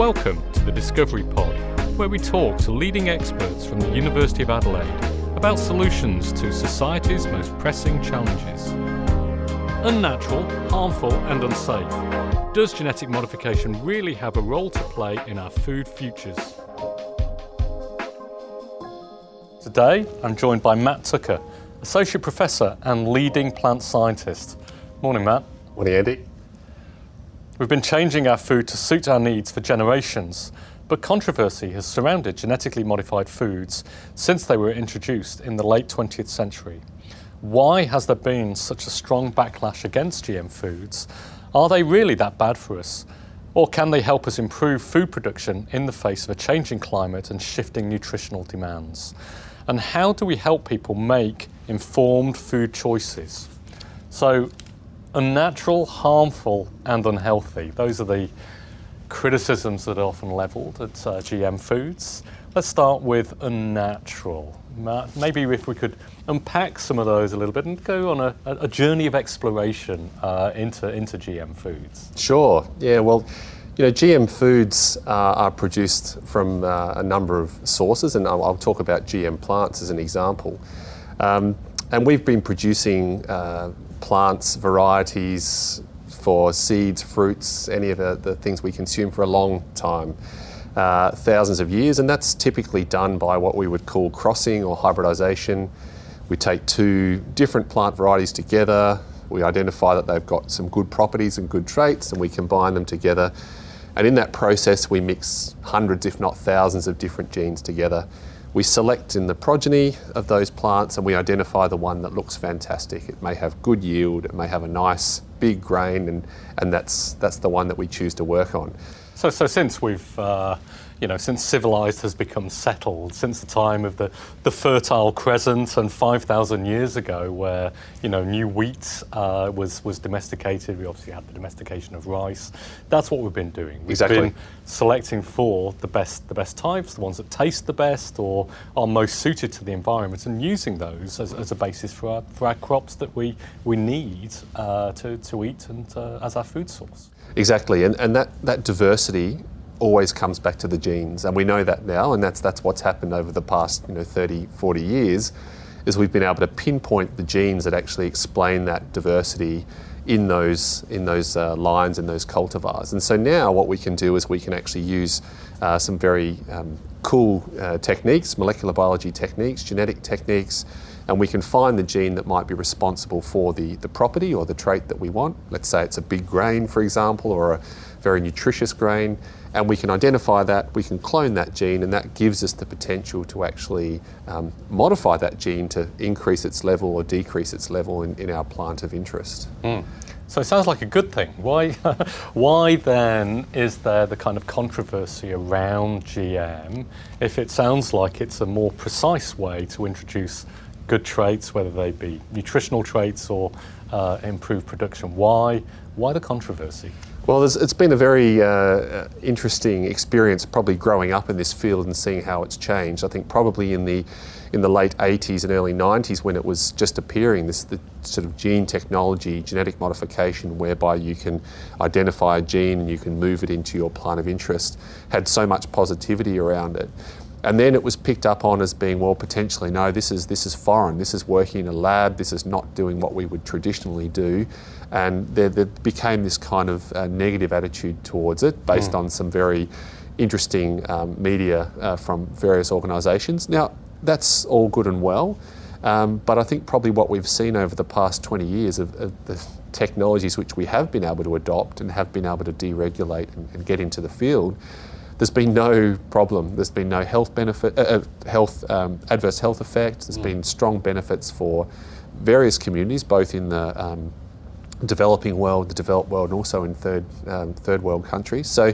Welcome to the Discovery Pod, where we talk to leading experts from the University of Adelaide about solutions to society's most pressing challenges. Unnatural, harmful, and unsafe. Does genetic modification really have a role to play in our food futures? Today, I'm joined by Matt Tucker, Associate Professor and leading plant scientist. Morning, Matt. Morning, Andy. We've been changing our food to suit our needs for generations, but controversy has surrounded genetically modified foods since they were introduced in the late 20th century. Why has there been such a strong backlash against GM foods? Are they really that bad for us? Or can they help us improve food production in the face of a changing climate and shifting nutritional demands? And how do we help people make informed food choices? So, unnatural, harmful, and unhealthy. Those are the criticisms that are often levelled at uh, GM foods. Let's start with unnatural. Maybe if we could unpack some of those a little bit and go on a, a journey of exploration uh, into, into GM foods. Sure. Yeah, well, you know, GM foods uh, are produced from uh, a number of sources, and I'll, I'll, talk about GM plants as an example. Um, and we've been producing uh, plants, varieties for seeds, fruits, any of the, the things we consume for a long time. Uh, thousands of years, and that's typically done by what we would call crossing or hybridization. We take two different plant varieties together, we identify that they've got some good properties and good traits, and we combine them together. And in that process, we mix hundreds, if not thousands, of different genes together we select in the progeny of those plants and we identify the one that looks fantastic. It may have good yield, it may have a nice big grain, and, and that's, that's the one that we choose to work on. So, so since we've uh, you know, since civilized has become settled, since the time of the, the Fertile Crescent and 5,000 years ago, where, you know, new wheat uh, was, was domesticated. We obviously had the domestication of rice. That's what we've been doing. We've exactly. been selecting for the best, the best types, the ones that taste the best or are most suited to the environment, and using those as, as a basis for our, for our crops that we, we need uh, to, to eat and uh, as our food source. Exactly, and, and that, that diversity always comes back to the genes. And we know that now, and that's, that's what's happened over the past you know, 30, 40 years, is we've been able to pinpoint the genes that actually explain that diversity in those, in those uh, lines, in those cultivars. And so now what we can do is we can actually use uh, some very um, cool uh, techniques, molecular biology techniques, genetic techniques, and we can find the gene that might be responsible for the, the property or the trait that we want. Let's say it's a big grain, for example, or a very nutritious grain and we can identify that, we can clone that gene, and that gives us the potential to actually um, modify that gene to increase its level or decrease its level in, in our plant of interest. Mm. So it sounds like a good thing. Why, why then is there the kind of controversy around GM if it sounds like it's a more precise way to introduce good traits, whether they be nutritional traits or uh, improved production? Why, why the controversy? Well, it's been a very uh, interesting experience, probably growing up in this field and seeing how it's changed. I think probably in the in the late 80s and early 90s, when it was just appearing, this the sort of gene technology, genetic modification, whereby you can identify a gene and you can move it into your plant of interest, had so much positivity around it. And then it was picked up on as being, well, potentially, no, this is, this is foreign. This is working in a lab. This is not doing what we would traditionally do. And there, there became this kind of uh, negative attitude towards it based mm. on some very interesting um, media uh, from various organisations. Now, that's all good and well. Um, but I think probably what we've seen over the past 20 years of, of, the technologies which we have been able to adopt and have been able to deregulate and, and get into the field there's been no problem. There's been no health benefit, uh, uh, health um, adverse health effects. There's mm. been strong benefits for various communities, both in the um, developing world, the developed world, and also in third um, third world countries. So.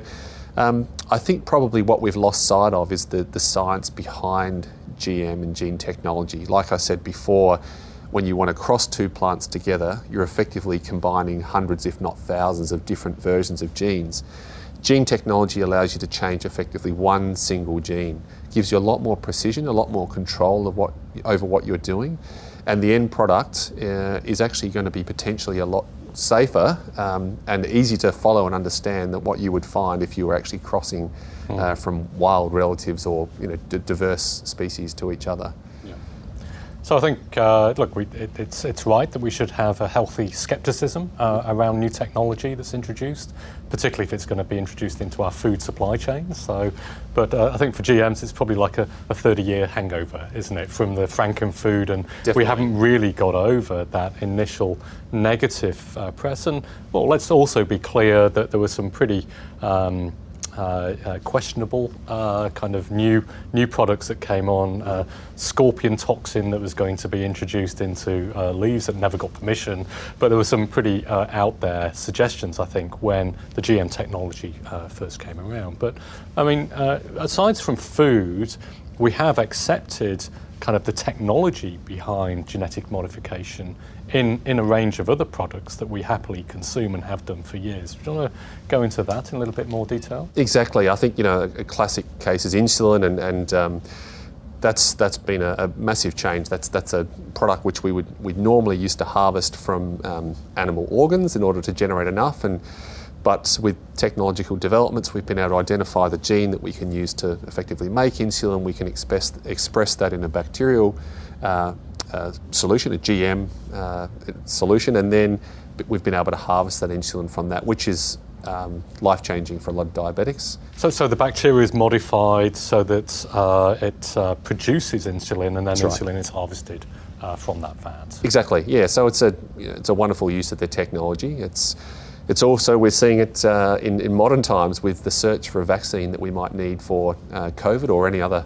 Um, I think probably what we've lost sight of is the, the science behind GM and gene technology. Like I said before, when you want to cross two plants together, you're effectively combining hundreds, if not thousands, of different versions of genes. Gene technology allows you to change effectively one single gene. gives you a lot more precision, a lot more control of what, over what you're doing, and the end product uh, is actually going to be potentially a lot safer um, and easy to follow and understand than what you would find if you were actually crossing Hmm. uh, from wild relatives or you know d- diverse species to each other. So I think, uh, look, we, it, it's, it's right that we should have a healthy skepticism uh, around new technology that's introduced, particularly if it's going to be introduced into our food supply chain. So, but uh, I think for GMs, it's probably like a, a 30-year hangover, isn't it, from the Franken food, and Definitely. we haven't really got over that initial negative uh, press. And well, let's also be clear that there were some pretty um, questionable uh, kind of new new products that came on. Uh, scorpion toxin that was going to be introduced into uh, leaves that never got permission. But there were some pretty uh, out there suggestions, I think, when the GM technology uh, first came around. But I mean, uh, aside from food, we have accepted kind of the technology behind genetic modification in, in a range of other products that we happily consume and have done for years. Do you want to go into that in a little bit more detail? Exactly. I think you know a classic case is insulin, and, and um, that's that's been a, a, massive change. That's that's a product which we would we normally used to harvest from um, animal organs in order to generate enough, and but with technological developments, we've been able to identify the gene that we can use to effectively make insulin. We can express express that in a bacterial. Uh, uh, solution, a GM uh, solution, and then we've been able to harvest that insulin from that, which is um, life changing for a lot of diabetics. So, so the bacteria is modified so that uh, it uh, produces insulin, and then That's insulin right. is harvested uh, from that fat. Exactly. Yeah. So it's a you know, it's a wonderful use of the technology. It's it's also we're seeing it uh, in, in modern times with the search for a vaccine that we might need for uh, COVID or any other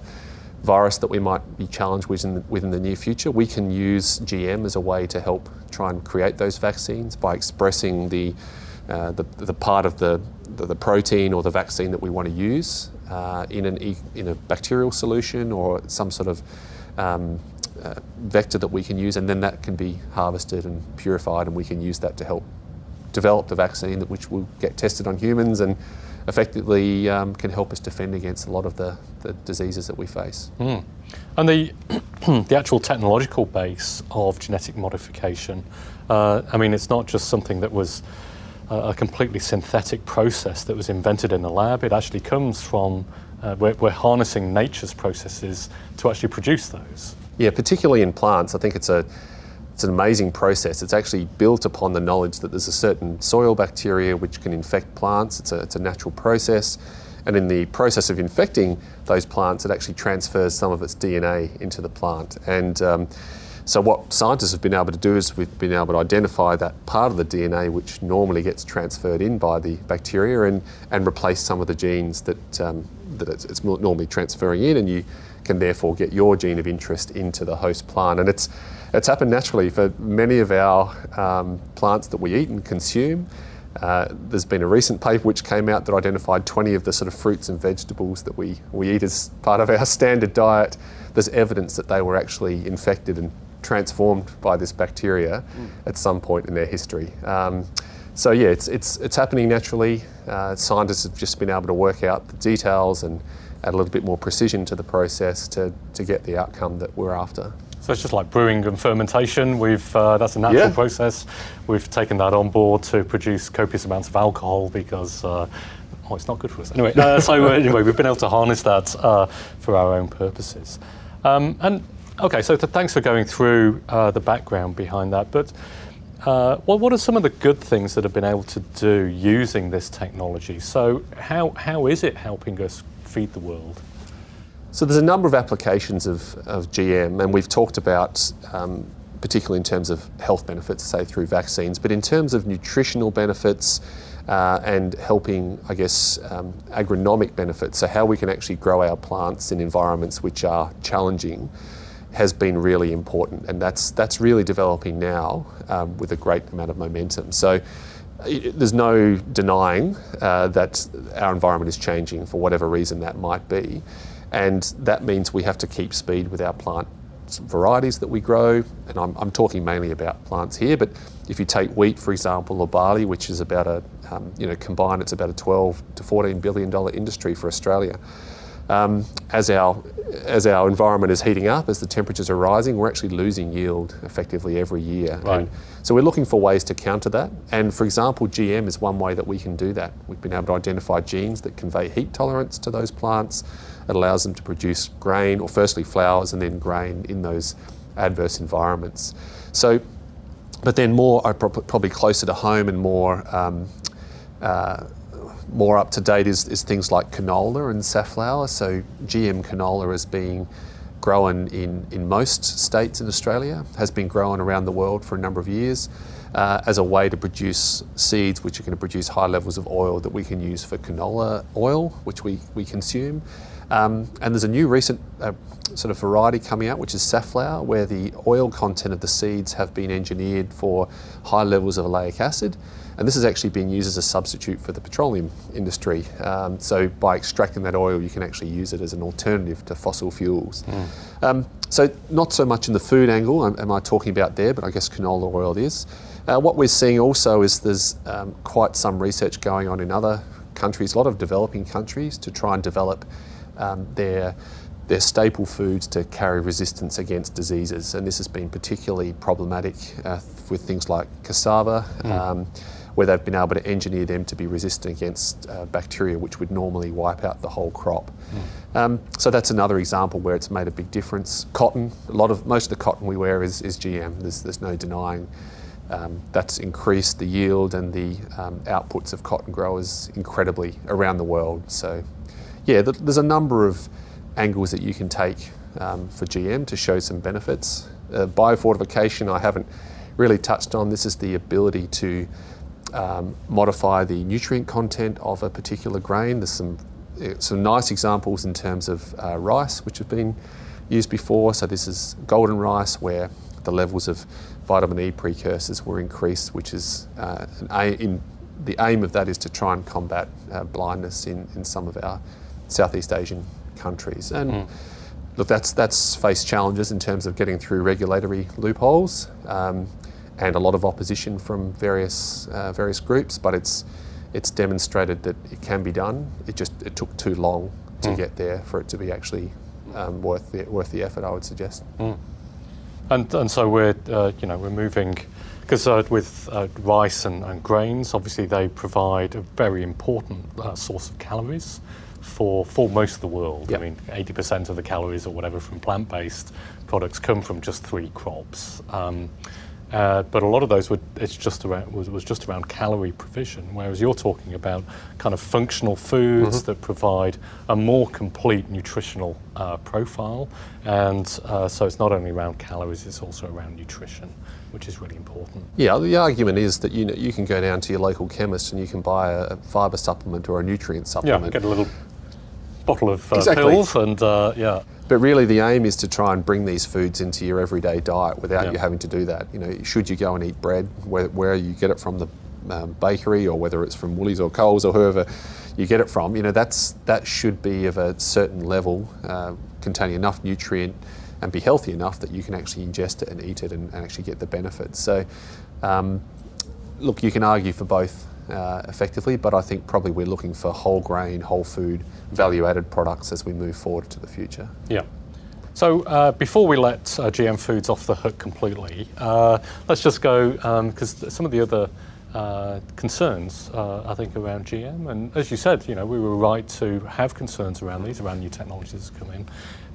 virus that we might be challenged with in, the, within the near future. We can use GM as a way to help try and create those vaccines by expressing the uh, the, the part of the, the, the protein or the vaccine that we want to use uh, in an e- in a bacterial solution or some sort of um, uh, vector that we can use, and then that can be harvested and purified, and we can use that to help develop a vaccine that which will get tested on humans and effectively um, can help us defend against a lot of the, the diseases that we face. Mm. And the the actual technological base of genetic modification, uh, I mean, it's not just something that was a, a completely synthetic process that was invented in the lab. It actually comes from uh, we're, we're harnessing nature's processes to actually produce those. Yeah, particularly in plants, I think it's a it's an amazing process. It's actually built upon the knowledge that there's a certain soil bacteria which can infect plants. It's a, it's a natural process. And in the process of infecting those plants, it actually transfers some of its DNA into the plant. And um, so, what scientists have been able to do is we've been able to identify that part of the DNA which normally gets transferred in by the bacteria and, and replace some of the genes that, um, that it's, it's normally transferring in. And you can therefore get your gene of interest into the host plant. And it's, it's happened naturally for many of our um, plants that we eat and consume. Uh, there's been a recent paper which came out that identified 20 of the sort of fruits and vegetables that we, we eat as part of our standard diet. There's evidence that they were actually infected and transformed by this bacteria mm. at some point in their history. Um, so yeah, it's, it's, it's happening naturally. Uh, scientists have just been able to work out the details and add a little bit more precision to the process to, to get the outcome that we're after. So it's just like brewing and fermentation. We've uh, that's a natural Yeah. process. We've taken that on board to produce copious amounts of alcohol because. Uh, Oh, it's not good for us. Anyway, uh, so uh, anyway, we've been able to harness that uh, for our own purposes. Um, and okay, so th- thanks for going through uh, the background behind that. But uh, what, what are some of the good things that have been able to do using this technology? So how, how is it helping us feed the world? So there's a number of applications of, of GM, and we've talked about, um, particularly in terms of health benefits, say through vaccines, but in terms of nutritional benefits uh, and helping, I guess, um, agronomic benefits, so how we can actually grow our plants in environments which are challenging, has been really important, and that's that's really developing now um, with a great amount of momentum. So. It, there's no denying uh, that our environment is changing for whatever reason that might be. And that means we have to keep speed with our plant varieties that we grow. And I'm, I'm talking mainly about plants here, but if you take wheat, for example, or barley, which is about a, um, you know, combined, it's about a 12 to 14 billion dollar industry for Australia. um, as our as our environment is heating up, as the temperatures are rising, we're actually losing yield effectively every year. Right. And so we're looking for ways to counter that. And for example, GM is one way that we can do that. We've been able to identify genes that convey heat tolerance to those plants. Allows them to produce grain, or firstly flowers and then grain in those adverse environments. So, but then more, are prob- probably closer to home and more. Um, uh, more up to date is, is things like canola and safflower. So GM canola is being grown in, in most states in Australia, has been grown around the world for a number of years uh, as a way to produce seeds which are going to produce high levels of oil that we can use for canola oil, which we, we consume. Um, and there's a new recent uh, sort of variety coming out, which is safflower, where the oil content of the seeds have been engineered for high levels of oleic acid. And this is actually being used as a substitute for the petroleum industry. Um, so by extracting that oil, you can actually use it as an alternative to fossil fuels. Um, so not so much in the food angle am, am I talking about there, but I guess canola oil is. Uh, what we're seeing also is there's um, quite some research going on in other countries, a lot of developing countries, to try and develop um, their their staple foods to carry resistance against diseases, and this has been particularly problematic uh, with things like cassava, um, where they've been able to engineer them to be resistant against uh, bacteria, which would normally wipe out the whole crop. Um, so that's another example where it's made a big difference. Cotton, a lot of most of the cotton we wear is, is GM. There's, there's no denying. Um, that's increased the yield and the um, outputs of cotton growers incredibly around the world. So, yeah, there's a number of angles that you can take um, for GM to show some benefits. Uh, biofortification, I haven't really touched on. This is the ability to um, modify the nutrient content of a particular grain. There's some uh, some nice examples in terms of uh, rice, which have been used before. So this is golden rice, where the levels of vitamin E precursors were increased, which is uh, in the aim of that is to try and combat uh, blindness in, in some of our Southeast Asian countries. And look, that's that's faced challenges in terms of getting through regulatory loopholes um, and a lot of opposition from various uh, various groups. But it's it's demonstrated that it can be done. It just it took too long to get there for it to be actually um, worth the worth the effort. I would suggest. And, and so we're, uh, you know, we're moving, because uh, with uh, rice and, and grains, obviously they provide a very important uh, source of calories for, for most of the world. Yep. I mean, 80% of the calories or whatever from plant-based products come from just three crops. Um, uh, but a lot of those were it's just around was, was just around calorie provision, whereas you're talking about kind of functional foods that provide a more complete nutritional uh, profile, and uh, so it's not only around calories, it's also around nutrition, which is really important. Yeah, the argument is that you know, you can go down to your local chemist and you can buy a, a fibre supplement or a nutrient supplement. Yeah, get a little bottle of uh, Exactly. pills, and uh, yeah, But really, the aim is to try and bring these foods into your everyday diet without Yeah. you having to do that. You know, should you go and eat bread, where, where you get it from the um, bakery or whether it's from Woolies or Coles or whoever you get it from, you know, that's that should be of a certain level, uh, containing enough nutrient and be healthy enough that you can actually ingest it and eat it and, and actually get the benefits. So, um, look, you can argue for both uh, effectively, but I think probably we're looking for whole grain, whole food, value added products as we move forward to the future. Yeah. So uh, before we let uh, GM foods off the hook completely, uh, let's just go because some of the other uh, concerns uh, I think around GM, and as you said, you know we were right to have concerns around these, around new technologies that come in,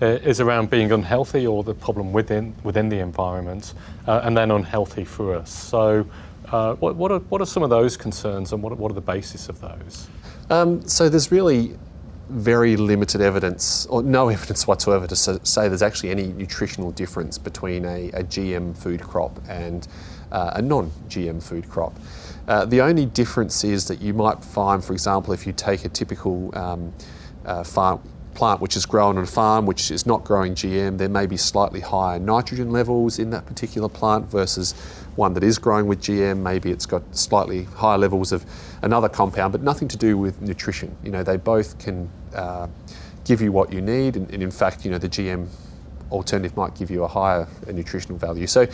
is around being unhealthy or the problem within within the environment, and then unhealthy for us. So. Uh, what, what, are, what are some of those concerns and what, what are the basis of those? Um, so there's really very limited evidence, or no evidence whatsoever, to say there's actually any nutritional difference between a, a GM food crop and uh, a non-GM food crop. Uh, the only difference is that you might find, for example, if you take a typical um, uh, farm plant which is grown on a farm which is not growing GM, there may be slightly higher nitrogen levels in that particular plant versus one that is growing with GM. Maybe it's got slightly higher levels of another compound, but nothing to do with nutrition. You know, they both can uh, give you what you need, and, and in fact, you know, the GM alternative might give you a higher uh, nutritional value. So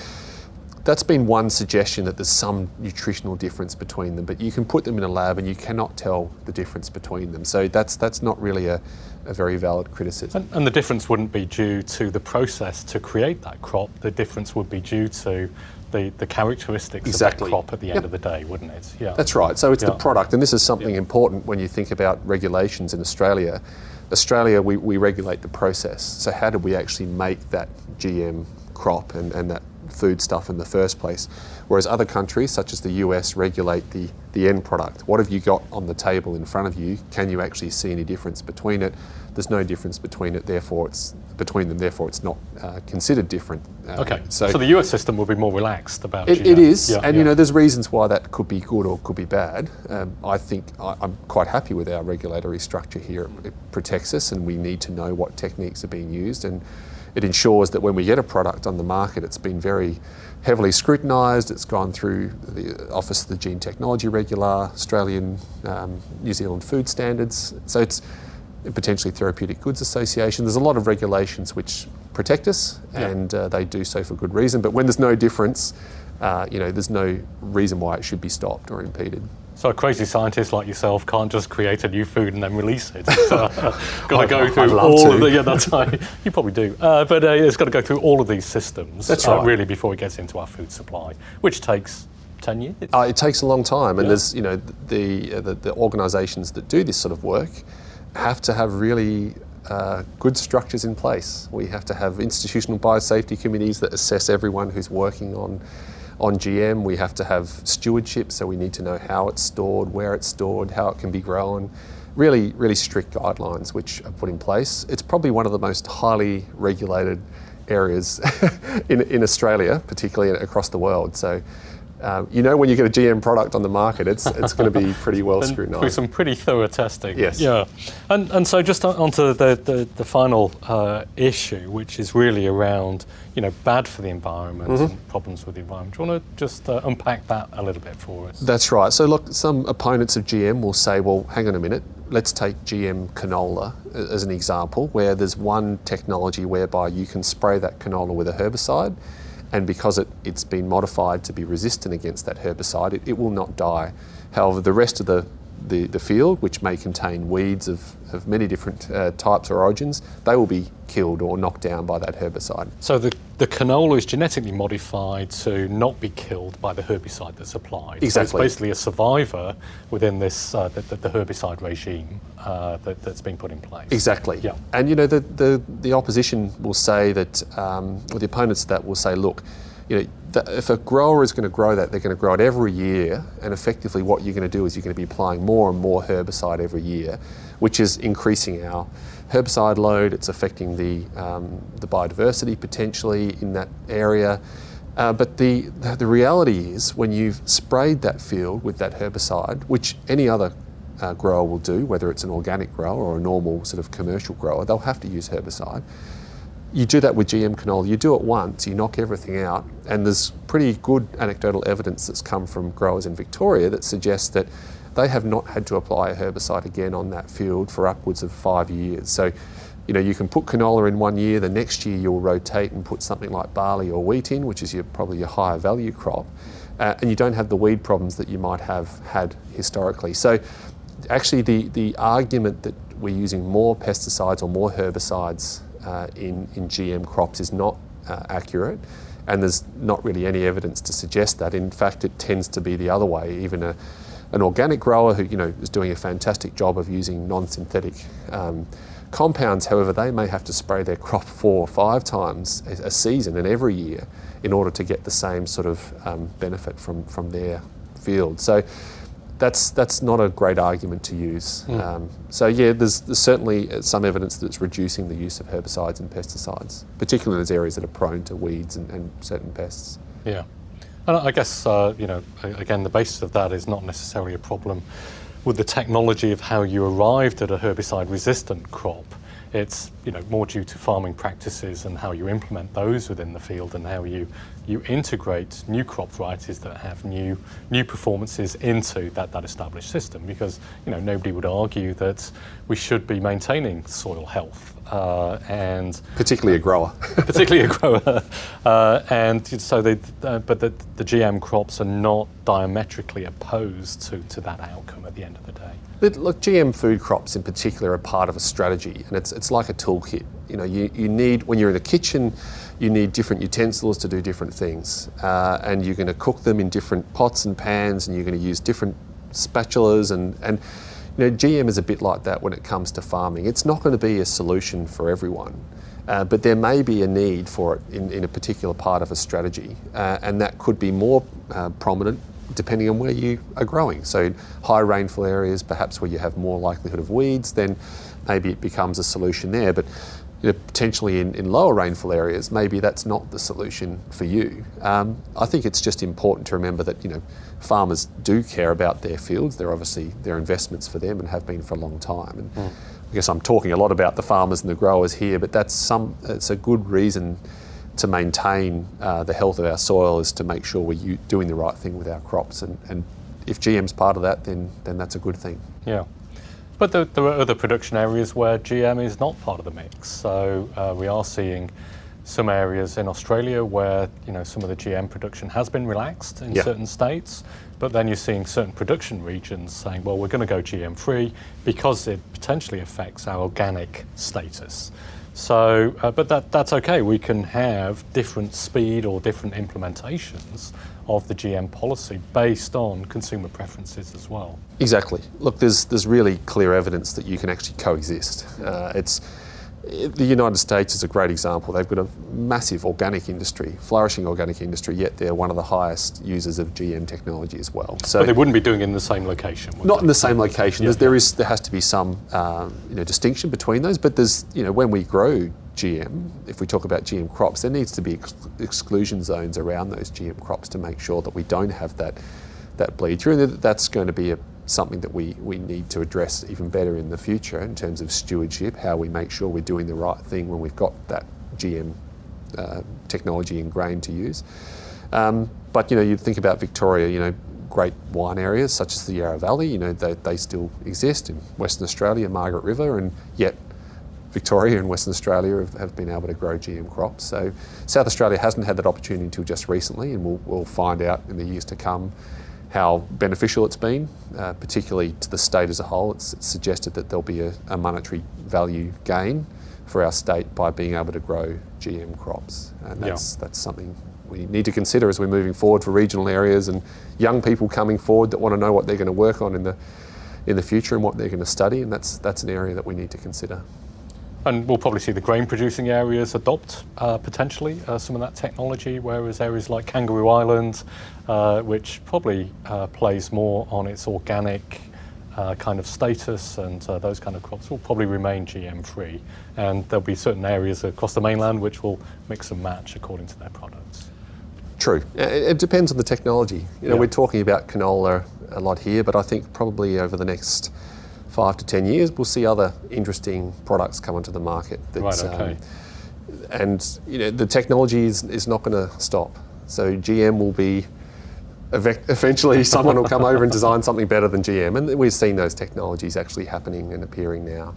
that's been one suggestion that there's some nutritional difference between them, but you can put them in a lab and you cannot tell the difference between them. So that's that's not really a, a very valid criticism. And, and, the difference wouldn't be due to the process to create that crop. The difference would be due to the, the characteristics exactly. of that crop at the end yep. of the day, wouldn't it? Yeah. That's right. So it's yeah. the product, and this is something important when you think about regulations in Australia. Australia, we, we regulate the process. So how do we actually make that GM crop and, and that food stuff in the first place? Whereas other countries, such as the US, regulate the, the end product. What have you got on the table in front of you? Can you actually see any difference between it? There's no difference between it, therefore it's between them, therefore it's not uh, considered different. Uh, okay, so, so, the US system will be more relaxed about it. It is, yeah, and yeah. you know, there's reasons why that could be good or could be bad. Um, I think I, am quite happy with our regulatory structure here. It, it protects us, and we need to know what techniques are being used and it ensures that when we get a product on the market, it's been very heavily scrutinised. It's gone through the Office of the Gene Technology Regulator, Australian, um, New Zealand food standards. So it's potentially Therapeutic Goods Association. There's a lot of regulations which protect us, yeah. and uh, they do so for good reason. But when there's no difference, uh, you know, there's no reason why it should be stopped or impeded. So a crazy scientist like yourself can't just create a new food and then release it. It's uh, got to go through all to. of the. Yeah, that's right. You probably do, uh, but uh, it's got to go through all of these systems. That's uh, right. really, before it gets into our food supply, which takes 10 years? Uh, it takes a long time, and yeah. there's you know the, uh, the, the organisations that do this sort of work have to have really uh, good structures in place. We have to have institutional biosafety committees that assess everyone who's working on on GM, we have to have stewardship, so we need to know how it's stored, where it's stored, how it can be grown. Really, really strict guidelines which are put in place. It's probably one of the most highly regulated areas in, in Australia, particularly across the world. So uh, you know when you get a GM product on the market, it's it's going to be pretty well scrutinised. With some pretty thorough testing. Yes. Yeah. And and so just onto the the, the final uh, issue, which is really around you know bad for the environment mm-hmm. and problems with the environment. Do you want to just uh, unpack that a little bit for us? That's right. So look, some opponents of GM will say, well, hang on a minute. Let's take GM canola as an example, where there's one technology whereby you can spray that canola with a herbicide and because it, it's been modified to be resistant against that herbicide, it, it will not die. However, the rest of the, the, the field, which may contain weeds of, of many different uh, types or origins, they will be killed or knocked down by that herbicide. So the, the canola is genetically modified to not be killed by the herbicide that's applied. Exactly. So it's basically a survivor within this uh, the, the, herbicide regime uh, that, has been put in place. Exactly. Yeah. And you know the, the, the opposition will say that, um, or the opponents of that will say, look, you know, if a grower is going to grow that, they're going to grow it every year, and effectively what you're going to do is you're going to be applying more and more herbicide every year, which is increasing our herbicide load. It's affecting the um, the biodiversity potentially in that area. Uh, but the, the reality is, when you've sprayed that field with that herbicide, which any other uh, grower will do, whether it's an organic grower or a normal sort of commercial grower, they'll have to use herbicide you do that with GM canola, you do it once, you knock everything out, and there's pretty good anecdotal evidence that's come from growers in Victoria that suggests that they have not had to apply a herbicide again on that field for upwards of five years. So, you know, you can put canola in one year, the next year you'll rotate and put something like barley or wheat in, which is your, probably your higher value crop, uh, and you don't have the weed problems that you might have had historically. So, actually, the, the argument that we're using more pesticides or more herbicides uh, in, in GM crops is not uh, accurate, and there's not really any evidence to suggest that. In fact, it tends to be the other way. Even a, an organic grower who you know is doing a fantastic job of using non-synthetic um, compounds, however, they may have to spray their crop four or five times a, season and every year in order to get the same sort of um, benefit from from their field. So that's that's not a great argument to use. Mm. Um, so yeah, there's, there's, certainly some evidence that it's reducing the use of herbicides and pesticides, particularly in those areas that are prone to weeds and, and certain pests. Yeah, and I guess uh, you know again the basis of that is not necessarily a problem with the technology of how you arrived at a herbicide-resistant crop. It's you know, more due to farming practices and how you implement those within the field and how you, you integrate new crop varieties that have new, new performances into that, that established system. Because, you know, nobody would argue that we should be maintaining soil health uh, and particularly a grower, particularly a grower, uh, and so they, uh, but the, the GM crops are not diametrically opposed to, to that outcome at the end of the day. But look, GM food crops in particular are part of a strategy, and it's, it's like a toolkit. You know, you, you need, when you're in a kitchen, you need different utensils to do different things. Uh, and you're going to cook them in different pots and pans, and you're going to use different spatulas. And, and, you know, GM is a bit like that when it comes to farming. It's not going to be a solution for everyone. Uh, but there may be a need for it in, in a particular part of a strategy, uh, and that could be more uh, prominent depending on where you are growing. So high rainfall areas, perhaps where you have more likelihood of weeds, then maybe it becomes a solution there. But you know, potentially in, in lower rainfall areas, maybe that's not the solution for you. Um, I think it's just important to remember that you know farmers do care about their fields. They're obviously they're investments for them and have been for a long time. And mm. I guess I'm talking a lot about the farmers and the growers here, but that's some it's a good reason to maintain uh, the health of our soil is to make sure we're doing the right thing with our crops. And, and if GM's part of that, then, then that's a good thing. Yeah. But there, there, are other production areas where GM is not part of the mix. So uh, we are seeing some areas in Australia where you know some of the GM production has been relaxed in yeah. certain states, but then you're seeing certain production regions saying, well, we're going to go GM free because it potentially affects our organic status. So, uh, but that, that's okay. We can have different speed or different implementations of the GM policy based on consumer preferences as well. Exactly. Look, there's there's really clear evidence that you can actually coexist. Uh, it's the United States is a great example. They've got a massive organic industry, flourishing organic industry, yet they're one of the highest users of GM technology as well. So but they wouldn't be doing it in the same location. Not they? in the same location. Yeah. There is there has to be some um, you know distinction between those. But there's you know when we grow GM, if we talk about GM crops, there needs to be ex- exclusion zones around those GM crops to make sure that we don't have that that bleed through. And that's going to be a something that we, we need to address even better in the future in terms of stewardship, how we make sure we're doing the right thing when we've got that GM uh, technology ingrained to use. Um, but you know, you think about Victoria, you know, great wine areas such as the Yarra Valley, you know, they, they still exist in Western Australia, Margaret River, and yet Victoria and Western Australia have, have, been able to grow GM crops. So South Australia hasn't had that opportunity until just recently, and we'll, we'll find out in the years to come how beneficial it's been, uh, particularly to the state as a whole. It's, it's suggested that there'll be a, a, monetary value gain for our state by being able to grow GM crops, and that's yeah. that's something we need to consider as we're moving forward for regional areas and young people coming forward that want to know what they're going to work on in the in the future and what they're going to study, and that's that's an area that we need to consider. And we'll probably see the grain producing areas adopt uh, potentially uh, some of that technology, whereas areas like Kangaroo Island, uh, which probably uh, plays more on its organic uh, kind of status and uh, those kind of crops, will probably remain GM free. And there'll be certain areas across the mainland which will mix and match according to their products. True. It, depends on the technology. You know, yeah. we're talking about canola a lot here, but I think probably over the next five to ten years, we'll see other interesting products come onto the market. right. Okay. Um, and you know the technology is, is not going to stop. So GM will be eventually someone will come over and design something better than GM, and we've seen those technologies actually happening and appearing now.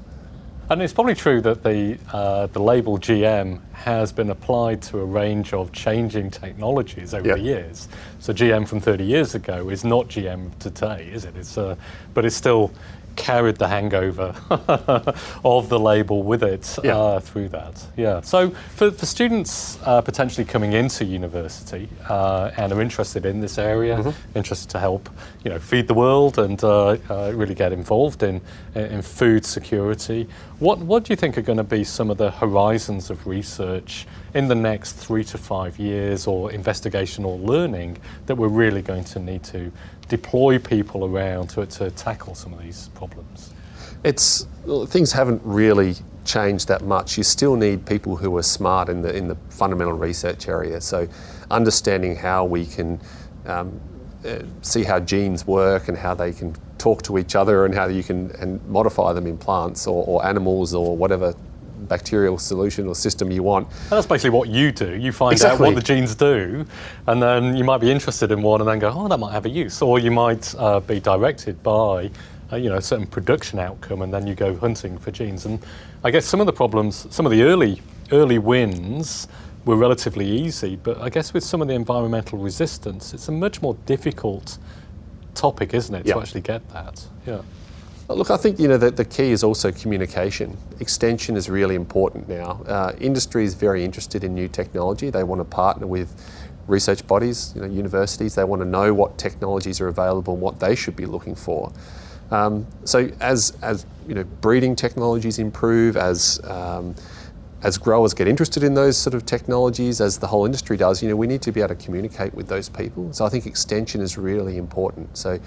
And it's probably true that the, uh, the label GM has been applied to a range of changing technologies over yep. the years. So GM from 30 years ago is not GM today, is it? It's, uh, but it's still carried the hangover of the label with it yeah. uh, through that. Yeah. So for, for students uh, potentially coming into university uh, and are interested in this area, mm-hmm. interested to help, you know, feed the world and uh, uh, really get involved in in food security, what what do you think are going to be some of the horizons of research in the next three to five years, or investigation or learning that we're really going to need to deploy people around to, to tackle some of these problems? It's things haven't really changed that much. You still need people who are smart in the in the fundamental research area. So, understanding how we can um, uh, see how genes work and how they can talk to each other and how you can and modify them in plants or, or animals or whatever bacterial solution or system you want. And that's basically what you do. You find Exactly. out what the genes do, and then you might be interested in one, and then go, "Oh, that might have a use," or you might uh, be directed by, uh, you know, a certain production outcome, and then you go hunting for genes. And I guess some of the problems, some of the early early wins were relatively easy, but I guess with some of the environmental resistance, it's a much more difficult topic, isn't it, Yeah. to actually get that? Yeah. Look, I think you know the, the key is also communication. Extension is really important now. Uh, industry is very interested in new technology. They want to partner with research bodies, you know, universities. They want to know what technologies are available and what they should be looking for. Um, so as as you know, breeding technologies improve, as um, as growers get interested in those sort of technologies, as the whole industry does, you know, we need to be able to communicate with those people. So I think extension is really important. So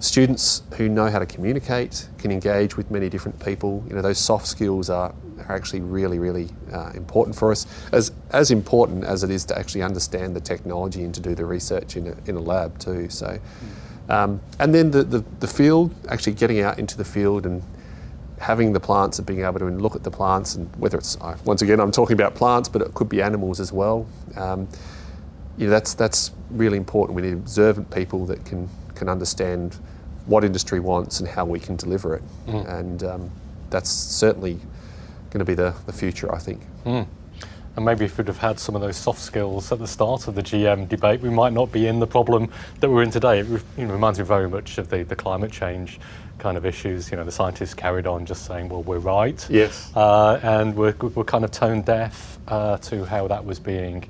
students who know how to communicate can engage with many different people. You know, those soft skills are, are actually really, really uh, important for us. As as important as it is to actually understand the technology and to do the research in a, in a lab too. So, um, and then the, the the field, actually getting out into the field and having the plants and being able to look at the plants and whether it's once again I'm talking about plants, but it could be animals as well. Um, you know, that's that's really important. We need observant people that can can understand what industry wants and how we can deliver it, and um, that's certainly going to be the, the future, I think. And maybe if we'd have had some of those soft skills at the start of the GM debate, we might not be in the problem that we're in today. It you know, reminds me very much of the, the climate change kind of issues. You know, the scientists carried on just saying, well, we're right. Yes. Uh, and we're, we're kind of tone deaf uh, to how that was being,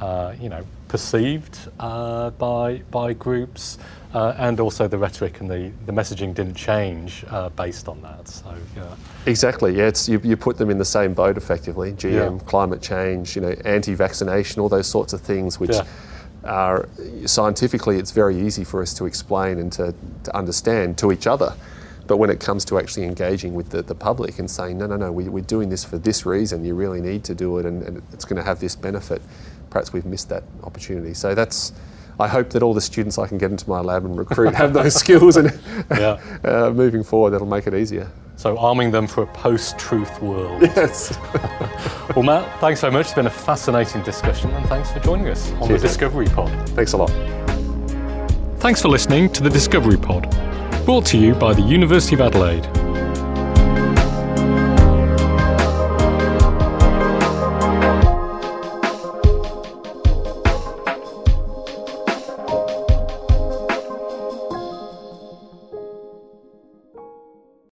uh, you know, perceived uh, by, by groups. Uh, and also the rhetoric and the, the messaging didn't change uh, based on that. So, yeah. Exactly. Yeah, it's you, you put them in the same boat effectively. GM, Yeah. climate change, you know, anti-vaccination, all those sorts of things, which Yeah. are scientifically, it's very easy for us to explain and to, to understand to each other. But when it comes to actually engaging with the, the public and saying, no, no, no, we, we're doing this for this reason, you really need to do it, and, and it's going to have this benefit, perhaps we've missed that opportunity. So that's, I hope that all the students I can get into my lab and recruit have those skills, and Yeah. uh, moving forward, that'll make it easier. So, arming them for a post truth world. Yes. Well, Matt, thanks very much. It's been a fascinating discussion, and thanks for joining us on Cheers, the. Discovery Pod. Thanks a lot. Thanks for listening to the Discovery Pod, brought to you by the University of Adelaide.